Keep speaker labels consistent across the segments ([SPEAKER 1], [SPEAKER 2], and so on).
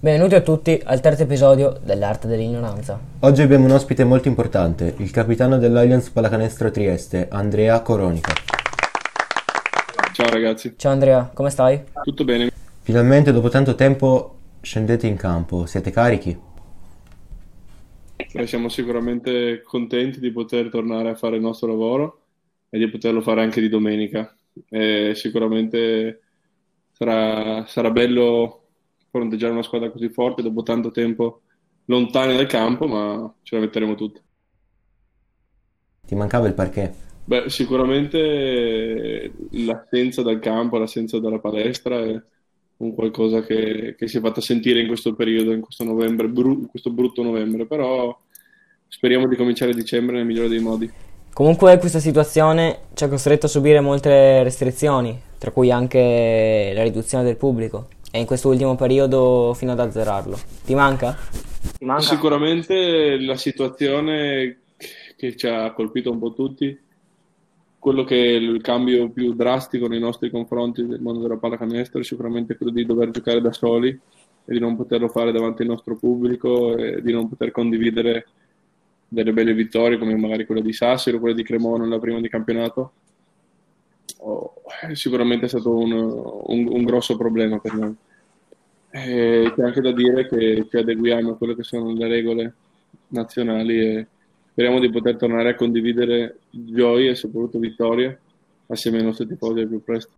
[SPEAKER 1] Benvenuti a tutti al terzo episodio dell'arte dell'ignoranza.
[SPEAKER 2] Oggi abbiamo un ospite molto importante, il capitano dell'Allianz Pallacanestro Trieste, Andrea Coronica.
[SPEAKER 3] Ciao ragazzi,
[SPEAKER 1] Ciao Andrea, come stai?
[SPEAKER 3] tutto bene?
[SPEAKER 2] Finalmente dopo tanto tempo scendete in campo, siete carichi?
[SPEAKER 3] Beh, siamo sicuramente contenti di poter tornare a fare il nostro lavoro e di poterlo fare anche di domenica. E sicuramente sarà, sarà bello fronteggiare una squadra così forte dopo tanto tempo lontani dal campo, ma ce la metteremo tutta.
[SPEAKER 2] Ti mancava il parquet?
[SPEAKER 3] Beh, sicuramente l'assenza dal campo, l'assenza dalla palestra è un qualcosa che, che si è fatta sentire in questo periodo, in questo novembre, bru- questo brutto novembre, però speriamo di cominciare a dicembre nel migliore dei modi.
[SPEAKER 1] Comunque questa situazione ci ha costretto a subire molte restrizioni, tra cui anche la riduzione del pubblico, e in questo ultimo periodo fino ad azzerarlo. Ti manca? Ti manca?
[SPEAKER 3] Sicuramente la situazione che ci ha colpito un po' tutti, quello che è il cambio più drastico nei nostri confronti del mondo della pallacanestro è sicuramente quello di dover giocare da soli e di non poterlo fare davanti al nostro pubblico e di non poter condividere delle belle vittorie come magari quella di Sassari o quella di Cremona nella prima di campionato. Oh, sicuramente è stato un, un- un grosso problema per noi. E c'è anche da dire che ci adeguiamo a quelle che sono le regole nazionali e speriamo di poter tornare a condividere gioie e soprattutto vittorie assieme ai nostri tifosi più presto.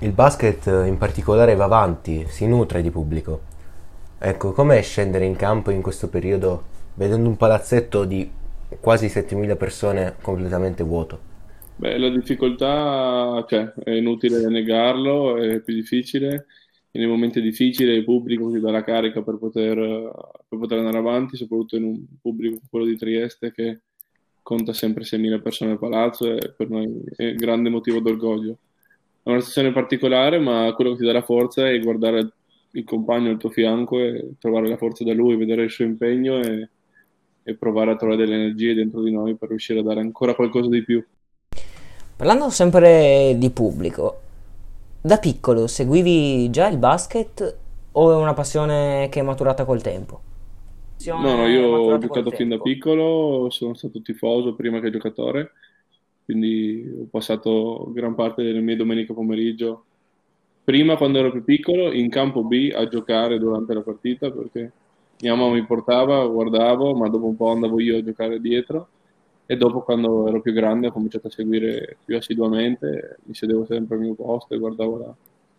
[SPEAKER 2] Il basket eh, in particolare va avanti, si nutre di pubblico. Ecco, com'è scendere in campo in questo periodo vedendo un palazzetto di quasi 7.000 persone completamente vuoto?
[SPEAKER 3] Beh, la difficoltà c'è, è inutile negarlo, è più difficile. E nei momenti difficili il pubblico si dà la carica per poter, per poter andare avanti, soprattutto in un pubblico come quello di Trieste che conta sempre 6.000 persone al palazzo e per noi è un grande motivo d'orgoglio. È una situazione particolare, ma quello che ti dà la forza è guardare il compagno al tuo fianco e trovare la forza da lui, vedere il suo impegno e, e provare a trovare delle energie dentro di noi per riuscire a dare ancora qualcosa di più.
[SPEAKER 1] Parlando sempre di pubblico, da piccolo seguivi già il basket o è una passione che è maturata col tempo?
[SPEAKER 3] No, no, io ho giocato fin da piccolo, sono stato tifoso prima che giocatore, quindi ho passato gran parte delle mie domeniche pomeriggio, prima quando ero più piccolo, in campo B a giocare durante la partita, perché mia mamma mi portava, guardavo, ma dopo un po' andavo io a giocare dietro, e dopo quando ero più grande ho cominciato a seguire più assiduamente, mi sedevo sempre al mio posto e guardavo la,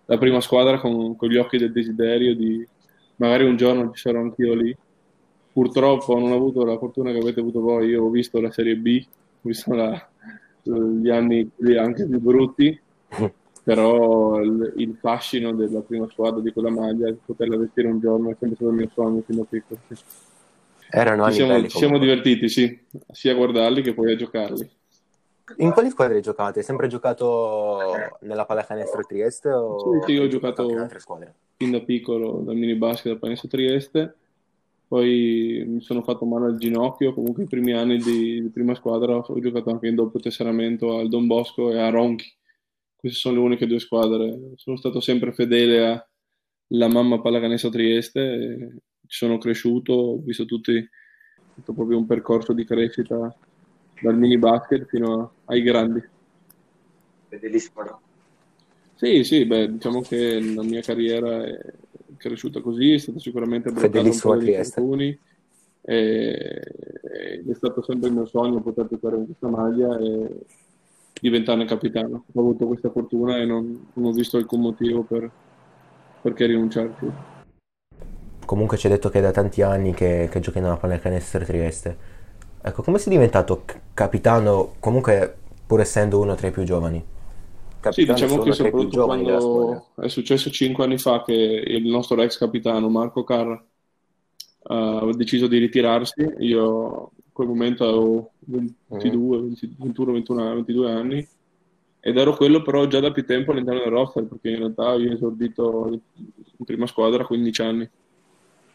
[SPEAKER 3] la prima squadra con, con gli occhi del desiderio di magari un giorno ci sarò anch'io lì. Purtroppo non ho avuto la fortuna che avete avuto voi, io ho visto la Serie B, ho visto la- gli anni anche più brutti, però il, il fascino della prima squadra di quella maglia, di poterla vestire un giorno, è sempre stato il mio sogno fin da piccolo.
[SPEAKER 2] Erano
[SPEAKER 3] Ci siamo, ci siamo divertiti, sì, sia a guardarli che poi a giocarli.
[SPEAKER 2] In quali squadre giocate? Hai sempre giocato nella Pallacanestro Trieste o
[SPEAKER 3] Sì, io ho
[SPEAKER 2] giocato in altre squadre?
[SPEAKER 3] fin da piccolo dal mini basket al Panesto Trieste, poi mi sono fatto male al ginocchio, comunque i primi anni di, di prima squadra ho giocato anche in doppio tesseramento al Don Bosco e a Ronchi, queste sono le uniche due squadre, sono stato sempre fedele alla mamma Pallacanestro Trieste, sono cresciuto, ho visto tutti, fatto proprio un percorso di crescita dal mini basket fino a- ai grandi.
[SPEAKER 2] Bellissimo, no?
[SPEAKER 3] Sì, sì, beh, diciamo che la mia carriera è cresciuta così, è stata sicuramente bloccata un po' infortuni e- ed è stato sempre il mio sogno poter giocare in questa maglia e diventarne capitano. Ho avuto questa fortuna e non, non ho visto alcun motivo per, perché rinunciarci.
[SPEAKER 2] Comunque ci hai detto che è da tanti anni che, che giochi nella Pallacanestro Trieste. Ecco, come sei diventato capitano, comunque pur essendo uno tra i più giovani?
[SPEAKER 3] Sì,
[SPEAKER 2] Capitano
[SPEAKER 3] diciamo
[SPEAKER 2] sono
[SPEAKER 3] che soprattutto quando è successo cinque anni fa che il nostro ex capitano Marco Carra eh, ha deciso di ritirarsi, io in quel momento avevo 22, 20 21, 21, 22 anni ed ero quello però già da più tempo all'interno del roster perché in realtà io ho esordito in prima squadra a 15 anni,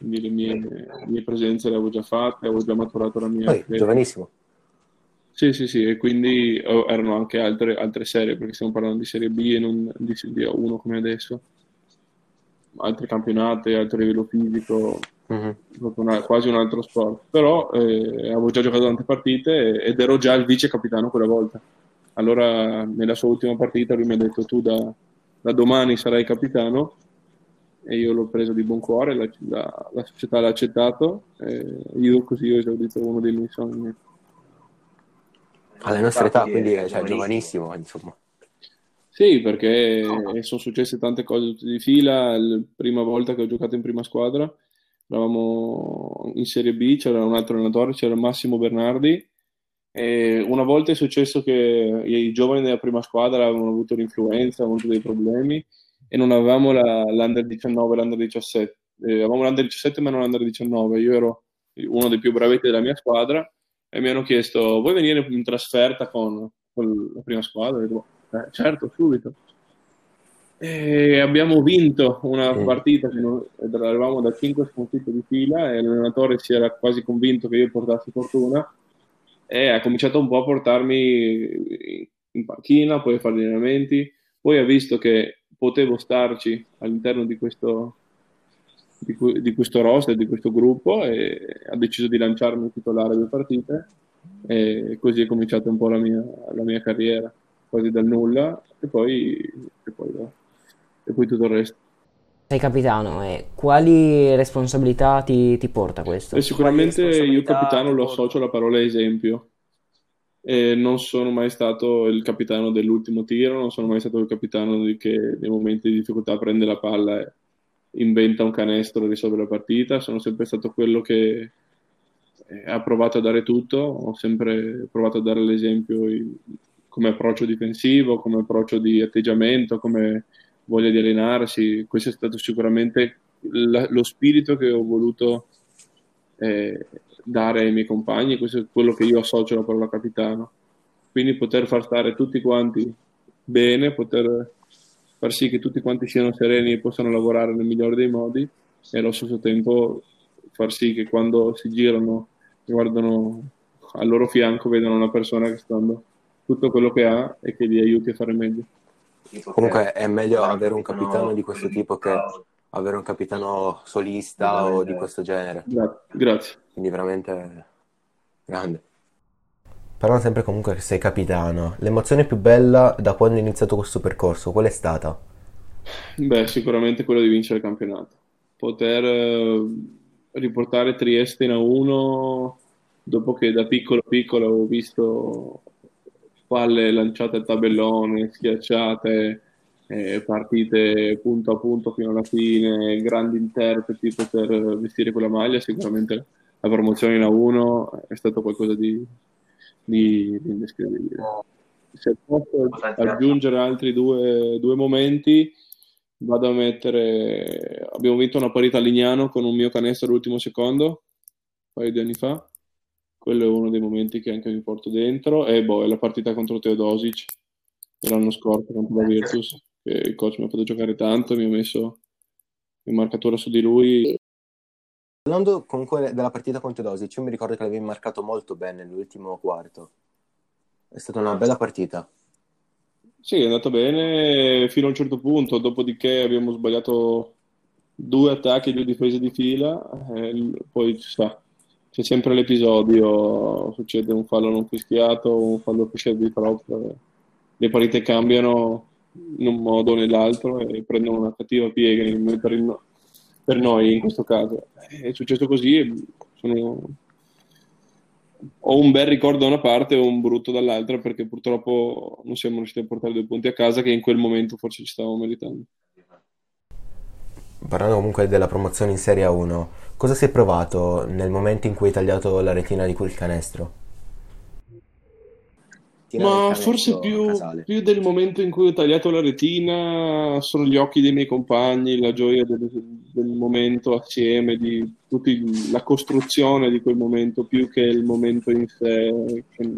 [SPEAKER 3] quindi le mie, le mie presenze le avevo già fatte, avevo già maturato la mia...
[SPEAKER 2] Poi, giovanissimo.
[SPEAKER 3] Sì, sì, sì, e quindi oh, erano anche altre, altre serie, perché stiamo parlando di Serie B e non di Serie A1 come adesso. altri campionati, altro livello fisico, mm-hmm. una, quasi un altro sport. Però eh, avevo già giocato tante partite ed ero già il vice capitano quella volta. Allora, nella sua ultima partita, lui mi ha detto: Tu da, da domani sarai capitano. E io l'ho preso di buon cuore, la, la, la società l'ha accettato. E io così ho esaudito uno dei miei sogni.
[SPEAKER 2] Alla nostra età, quindi è cioè, giovanissimo, insomma.
[SPEAKER 3] Sì, perché sono successe tante cose tutte di fila. La prima volta che ho giocato in prima squadra, eravamo in Serie B, c'era un altro allenatore, c'era Massimo Bernardi. E una volta è successo che i giovani della prima squadra avevano avuto l'influenza, avevano avuto dei problemi e non avevamo la, l'Under 19 l'Under 17. Eh, avevamo l'Under 17 ma non l'Under 19. Io ero uno dei più bravetti della mia squadra e mi hanno chiesto vuoi venire in trasferta con, con la prima squadra? E dico, eh, certo, subito. E abbiamo vinto una mm. partita, eravamo da 5 sconfitte di fila e l'allenatore si era quasi convinto che io portassi fortuna e ha cominciato un po' a portarmi in panchina, poi a fare allenamenti, poi ha visto che potevo starci all'interno di questo, di, di questo roster, di questo gruppo e ha deciso di lanciarmi titolare due partite e così è cominciata un po' la mia, la mia carriera quasi dal nulla e poi, e poi, e poi tutto il resto.
[SPEAKER 1] Sei capitano e quali responsabilità ti, ti porta questo?
[SPEAKER 3] E sicuramente io capitano lo associo alla parola esempio. E non sono mai stato il capitano dell'ultimo tiro, non sono mai stato il capitano che nei momenti di difficoltà prende la palla e inventa un canestro e risolve la partita. Sono sempre stato quello che ha provato a dare tutto, ho sempre provato a dare l'esempio come approccio difensivo, come approccio di atteggiamento, come voglia di allenarsi. Questo è stato sicuramente la, lo spirito che ho voluto eh, dare ai miei compagni, questo è quello che io associo alla parola capitano. Quindi poter far stare tutti quanti bene, poter far sì che tutti quanti siano sereni e possano lavorare nel migliore dei modi e allo stesso tempo far sì che quando si girano e guardano al loro fianco vedano una persona che sta andando tutto quello che ha e che li aiuti a fare meglio.
[SPEAKER 2] Comunque è meglio avere un capitano di questo tipo che avere un capitano solista o di questo genere.
[SPEAKER 3] Grazie.
[SPEAKER 2] Quindi veramente grande. Parlando sempre comunque che sei capitano, l'emozione più bella da quando hai iniziato questo percorso, qual è stata?
[SPEAKER 3] Beh, sicuramente quello di vincere il campionato. Poter eh, riportare Trieste in A1 dopo che da piccolo piccolo avevo visto palle lanciate al tabellone, schiacciate, eh, partite punto a punto fino alla fine, grandi interpreti per vestire quella maglia, sicuramente la promozione in A1 è stato qualcosa di, di, di indescrivibile. Se posso aggiungere altri due, due momenti, vado a mettere abbiamo vinto una parità a Lignano con un mio canestro all'ultimo secondo un paio di anni fa. Quello è uno dei momenti che anche mi porto dentro. E boh, è la partita contro Teodosic l'anno scorso contro la Virtus che il coach mi ha fatto giocare tanto mi ha messo in marcatura su di lui
[SPEAKER 2] Parlando comunque della partita contro Teodosic io mi ricordo che l'avevi marcato molto bene nell'ultimo quarto. È stata una bella partita.
[SPEAKER 3] Sì, è andata bene fino a un certo punto, dopodiché abbiamo sbagliato due attacchi e due difese di fila, poi ci c'è sempre l'episodio, succede un fallo non fischiato, un fallo fischiato di troppo, le partite cambiano in un modo o nell'altro e prendono una cattiva piega per, il, per noi in questo caso. È successo così e sono... ho un bel ricordo da una parte e un brutto dall'altra perché purtroppo non siamo riusciti a portare due punti a casa che in quel momento forse ci stavamo meritando
[SPEAKER 2] parlando comunque della promozione in Serie A1, cosa si è provato nel momento in cui hai tagliato la retina di quel canestro?
[SPEAKER 3] Ma forse più, più, del momento in cui ho tagliato la retina sono gli occhi dei miei compagni, la gioia del, del momento assieme, di tutti, la costruzione di quel momento, più che il momento in sé che,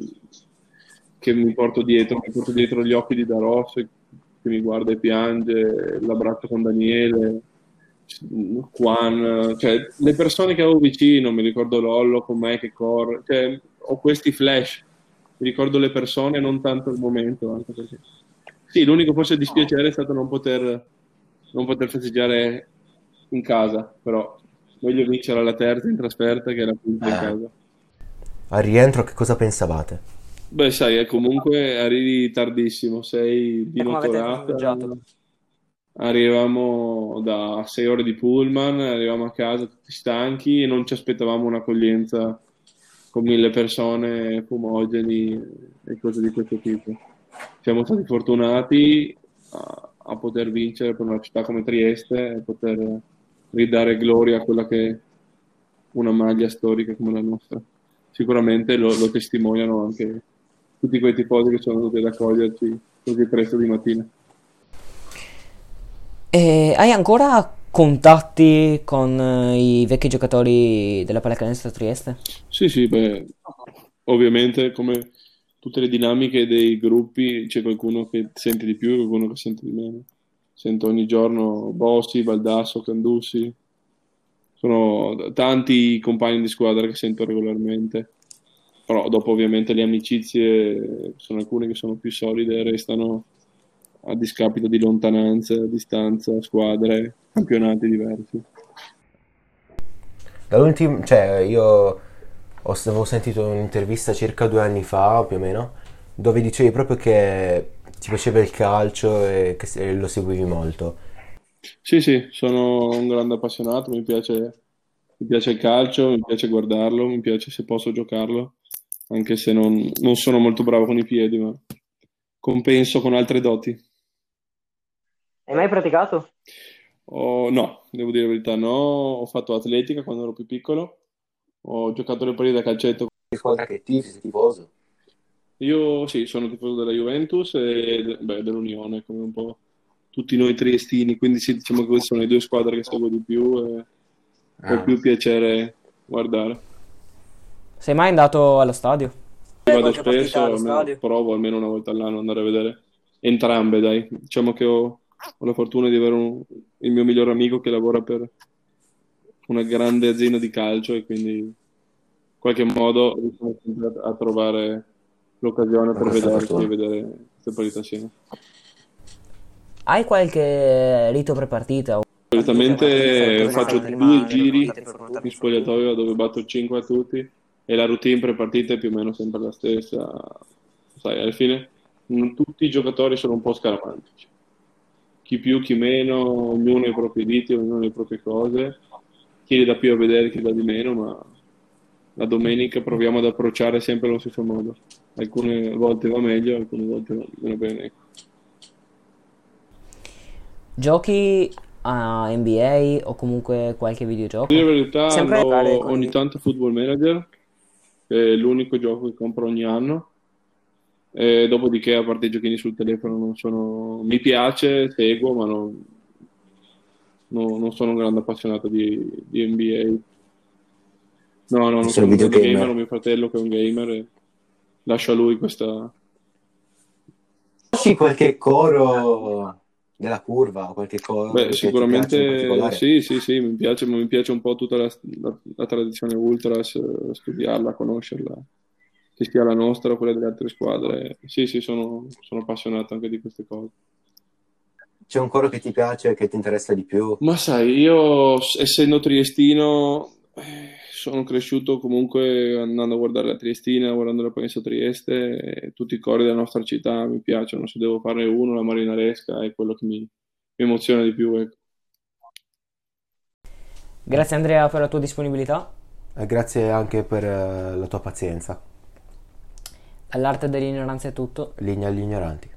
[SPEAKER 3] che mi porto dietro. Mi porto dietro gli occhi di Daros che mi guarda e piange, l'abbraccio con Daniele, Juan, cioè le persone che avevo vicino, mi ricordo Lollo con me che corre, cioè, ho questi flash, ricordo le persone, non tanto il momento. Anche perché... Sì, l'unico forse dispiacere è stato non poter, non poter festeggiare in casa, però meglio vincere alla terza in trasferta che la quinta in
[SPEAKER 2] Eh.
[SPEAKER 3] casa.
[SPEAKER 2] Al rientro che cosa pensavate?
[SPEAKER 3] Beh, sai, comunque arrivi tardissimo, sei di notorata.
[SPEAKER 1] festeggiato?
[SPEAKER 3] Arrivavamo da sei ore di pullman, arrivavamo a casa tutti stanchi e non ci aspettavamo un'accoglienza con mille persone, fumogeni e cose di questo tipo. Siamo stati fortunati a, a poter vincere per una città come Trieste e poter ridare gloria a quella che è una maglia storica come la nostra. Sicuramente lo, lo testimoniano anche tutti quei tifosi che sono venuti ad accoglierci così presto di mattina.
[SPEAKER 1] E hai ancora contatti con eh, i vecchi giocatori della Pallacanestro Trieste?
[SPEAKER 3] Sì, sì, beh, ovviamente come tutte le dinamiche dei gruppi c'è qualcuno che sente di più e qualcuno che sente di meno. Sento ogni giorno Bossi, Baldasso, Candussi, sono tanti compagni di squadra che sento regolarmente, però dopo ovviamente le amicizie sono alcune che sono più solide e restano a discapito di lontananze, distanza, squadre, campionati diversi.
[SPEAKER 2] Dall'ultimo, cioè, io ho, avevo sentito un'intervista circa due anni fa, più o meno, dove dicevi proprio che ti piaceva il calcio e che lo seguivi molto.
[SPEAKER 3] Sì, sì, sono un grande appassionato, mi piace, mi piace il calcio, mi piace guardarlo, mi piace se posso giocarlo, anche se non, non sono molto bravo con i piedi, ma compenso con altre doti.
[SPEAKER 1] Hai mai praticato?
[SPEAKER 3] Ho- no, devo dire la verità, no, ho fatto atletica quando ero più piccolo, ho giocato le partite da calcetto.
[SPEAKER 2] Che squadra che tifi, sei tifoso?
[SPEAKER 3] Io sì, sono tifoso della Juventus e beh, dell'Unione, come un po' tutti noi triestini, quindi sì, diciamo che queste sono le due squadre che seguo di più e ho
[SPEAKER 2] Ah.
[SPEAKER 3] più piacere guardare.
[SPEAKER 1] Sei mai andato allo stadio?
[SPEAKER 3] Vado
[SPEAKER 1] partita
[SPEAKER 3] spesso,
[SPEAKER 1] allo
[SPEAKER 3] almeno-
[SPEAKER 1] stadio?
[SPEAKER 3] provo almeno una volta all'anno ad andare a vedere entrambe, dai. Diciamo che ho, ho la fortuna di avere un- il mio migliore amico che lavora per una grande azienda di calcio e quindi in qualche modo riusciamo sempre a, trovare l'occasione per
[SPEAKER 2] Questa
[SPEAKER 3] vederci e vedere queste partite assieme.
[SPEAKER 1] Hai qualche rito prepartita?
[SPEAKER 3] Solitamente faccio due giri in spogliatoio dove batto 5 a tutti e la routine pre-partita è più o meno sempre la stessa. Sai, alla fine tutti i giocatori sono un po' scaramantici. Chi più, chi meno, ognuno ha i propri riti, ognuno ha le proprie cose. Chi li dà più a vedere, chi dà di meno, ma la domenica proviamo ad approcciare sempre allo stesso modo. Alcune volte va meglio, alcune volte va meno bene.
[SPEAKER 1] Giochi a NBA o comunque qualche videogioco?
[SPEAKER 3] La verità,
[SPEAKER 1] Sempre con-
[SPEAKER 3] ogni tanto Football Manager, che è l'unico gioco che compro ogni anno. E dopodiché, a parte i giochini sul telefono, non sono... mi piace, seguo, ma non, no- non sono un grande appassionato di, di NBA. No, no, non
[SPEAKER 2] Sono
[SPEAKER 3] sono un
[SPEAKER 2] videogamer.
[SPEAKER 3] gamer, ho mio fratello che è un gamer e lascio a lui questa...
[SPEAKER 2] Conosci qualche coro della curva, qualche coro
[SPEAKER 3] Beh, sicuramente sì, sì, sì, mi piace, mi piace un po' tutta la, la- la tradizione ultras, eh, studiarla, conoscerla, che sia la nostra o quella delle altre squadre. Sì, sì, sono, sono appassionato anche di queste cose.
[SPEAKER 2] C'è un coro che ti piace, che ti interessa di più?
[SPEAKER 3] Ma sai, io essendo triestino, eh, sono cresciuto comunque andando a guardare la Triestina, guardando la Parenzo Trieste, e tutti i cori della nostra città mi piacciono. Se devo farne uno, la Marinaresca è quello che mi, mi emoziona di più, ecco.
[SPEAKER 1] Grazie Andrea per la tua disponibilità.
[SPEAKER 2] E grazie anche per eh, la tua pazienza.
[SPEAKER 1] All'arte dell'ignoranza è tutto.
[SPEAKER 2] Linea agli ignoranti.